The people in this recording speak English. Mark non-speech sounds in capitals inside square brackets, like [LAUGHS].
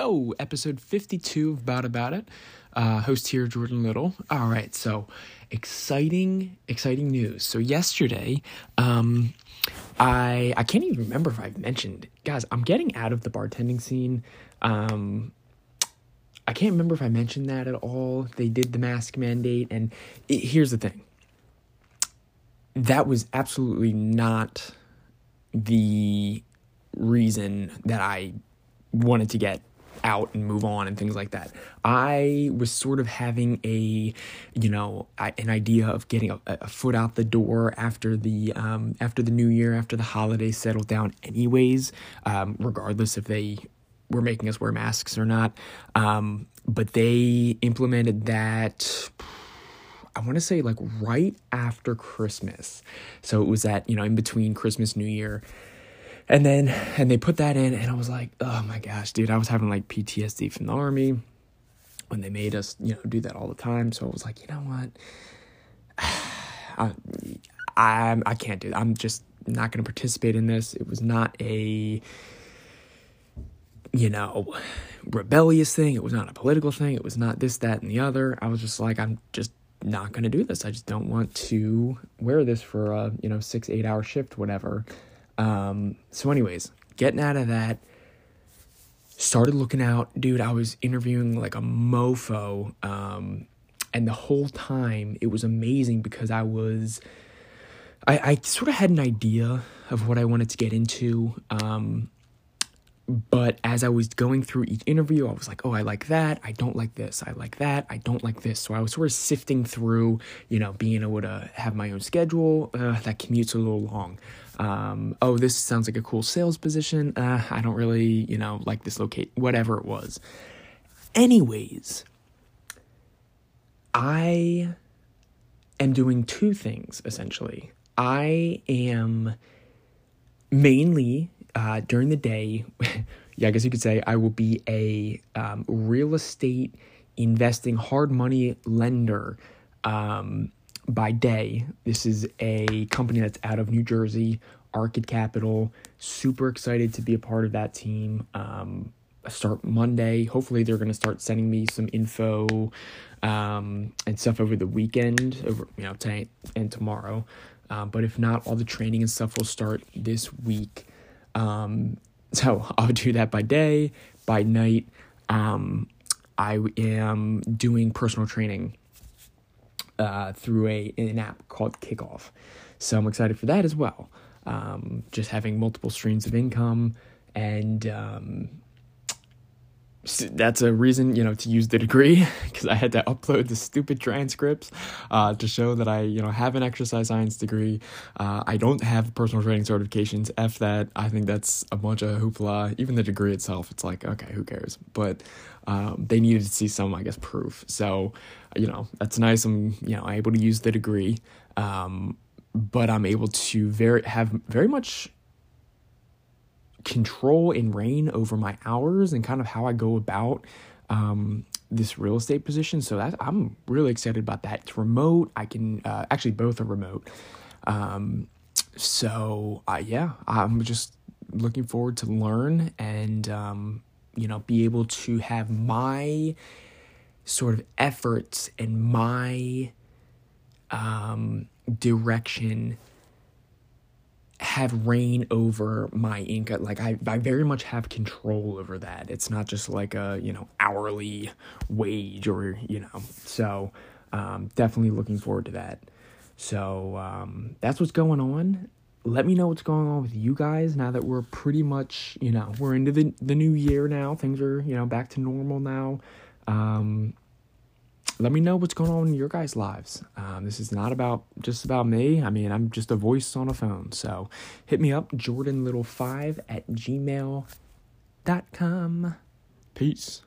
Yo, episode 52 of Bout It Bout It. Uh, host here, Jordon Little. All right, so exciting, exciting news. So yesterday, um, I I can't even remember if I've mentioned, guys. I'm getting out of the bartending scene. Um, I can't remember if I mentioned that at all. They did the mask mandate, and it, here's the thing. That was absolutely not the reason that I wanted to get out and move on and things like that. I was sort of having a, you know, an idea of getting a, a foot out the door after the um, after the new year, after the holidays settled down, anyways. Um, regardless if they were making us wear masks or not, um, but they implemented that. I want to say like right after Christmas. So it was that, you know, in between Christmas, New Year. And then, and they put that in, and I was like, oh my gosh, dude, I was having like PTSD from the army when they made us, you know, do that all the time. So I was like, you know what? [SIGHS] I, I, I can't do that. I'm just not going to participate in this. It was not a, you know, rebellious thing. It was not a political thing. It was not this, that, and the other. I was just like, I'm just not going to do this. I just don't want to wear this for a, you know, six, eight hour shift, whatever. Um, so, anyways, getting out of that, started looking out. Dude, I was interviewing like a mofo. Um, and the whole time it was amazing because I was, I, I sort of had an idea of what I wanted to get into. Um, but as I was going through each interview, I was like, oh, I like that. I don't like this. I like that. I don't like this. So I was sort of sifting through, you know, being able to have my own schedule. Uh, that commute's a little long. Um, oh, this sounds like a cool sales position. Uh, I don't really, you know, like this locate, whatever it was. Anyways, I am doing two things essentially. I am mainly uh, during the day, [LAUGHS] yeah, I guess you could say I will be a um, real estate investing hard money lender um, by day. This is a company that's out of New Jersey, Arcade Capital. Super excited to be a part of that team. Um, start Monday. Hopefully, they're going to start sending me some info um, and stuff over the weekend, over you know tonight and tomorrow. Um, but if not, all the training and stuff will start this week. Um, so [LAUGHS] I'll do that by day, by night. Um, I am doing personal training uh, through a an app called Kickoff. So I'm excited for that as well. Um, just having multiple streams of income and um, that's a reason you know to use the degree [LAUGHS] because I had to upload the stupid transcripts uh, to show that I you know have an exercise science degree. Uh, I don't have personal training certifications. F that. I think that's a bunch of hoopla. Even the degree itself, it's like okay, who cares? But um, they needed to see some, I guess, proof. So you know that's nice. I'm you know able to use the degree, um, but I'm able to very have very much control and reign over my hours and kind of how I go about um, this real estate position. So that I'm really excited about that. It's remote. I can uh, actually both are remote. Um, so uh, yeah, I'm just looking forward to learn and um, you know be able to have my sort of efforts and my um, direction have reign over my income. Like I, I very much have control over that. It's not just like a you know hourly wage or you know. So um, definitely looking forward to that. So um, that's what's going on. Let me know what's going on with you guys now that we're pretty much you know we're into the the new year now. Things are you know back to normal now. Um, let me know what's going on in your guys' lives. Um, this is not about just about me. I mean, I'm just a voice on a phone. So hit me up, jordonlittle5 at gmail.com. Peace.